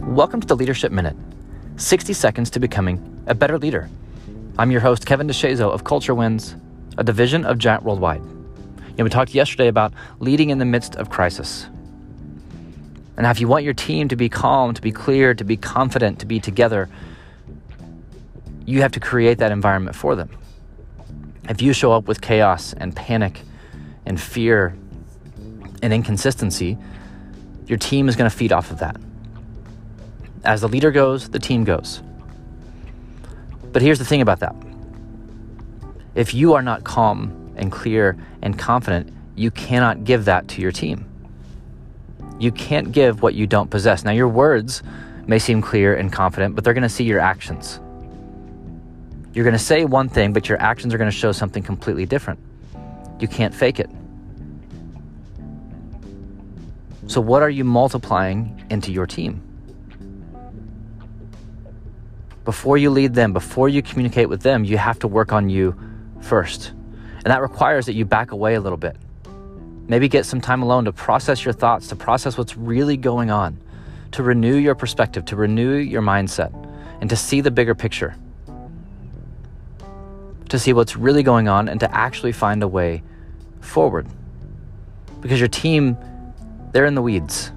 welcome to the Leadership Minute 60 seconds to becoming a better leader. I'm your host, Kevin DeShazo of Culture Wins, a division of Giant Worldwide. And we talked yesterday about leading in the midst of crisis. And if you want your team to be calm, to be clear, to be confident, to be together, you have to create that environment for them. If you show up with chaos and panic and fear and inconsistency, your team is going to feed off of that. As the leader goes, the team goes. But here's the thing about that if you are not calm and clear and confident, you cannot give that to your team. You can't give what you don't possess. Now, your words may seem clear and confident, but they're going to see your actions. You're going to say one thing, but your actions are going to show something completely different. You can't fake it. So, what are you multiplying into your team? Before you lead them, before you communicate with them, you have to work on you first. And that requires that you back away a little bit. Maybe get some time alone to process your thoughts, to process what's really going on, to renew your perspective, to renew your mindset, and to see the bigger picture. To see what's really going on and to actually find a way forward. Because your team, they're in the weeds,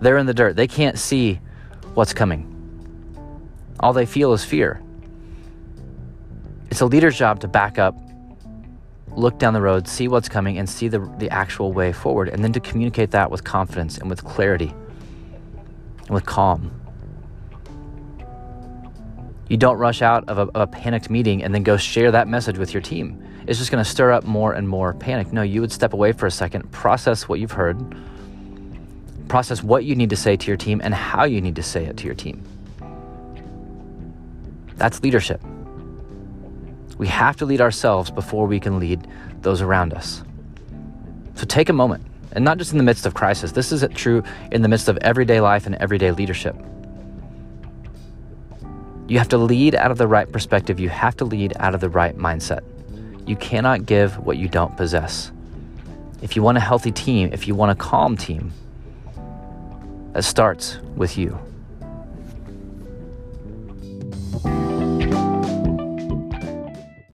they're in the dirt, they can't see what's coming. All they feel is fear. It's a leader's job to back up, look down the road, see what's coming, and see the, the actual way forward, and then to communicate that with confidence and with clarity and with calm. You don't rush out of a, of a panicked meeting and then go share that message with your team. It's just going to stir up more and more panic. No, you would step away for a second, process what you've heard, process what you need to say to your team, and how you need to say it to your team. That's leadership. We have to lead ourselves before we can lead those around us. So take a moment, and not just in the midst of crisis, this is true in the midst of everyday life and everyday leadership. You have to lead out of the right perspective, you have to lead out of the right mindset. You cannot give what you don't possess. If you want a healthy team, if you want a calm team, that starts with you.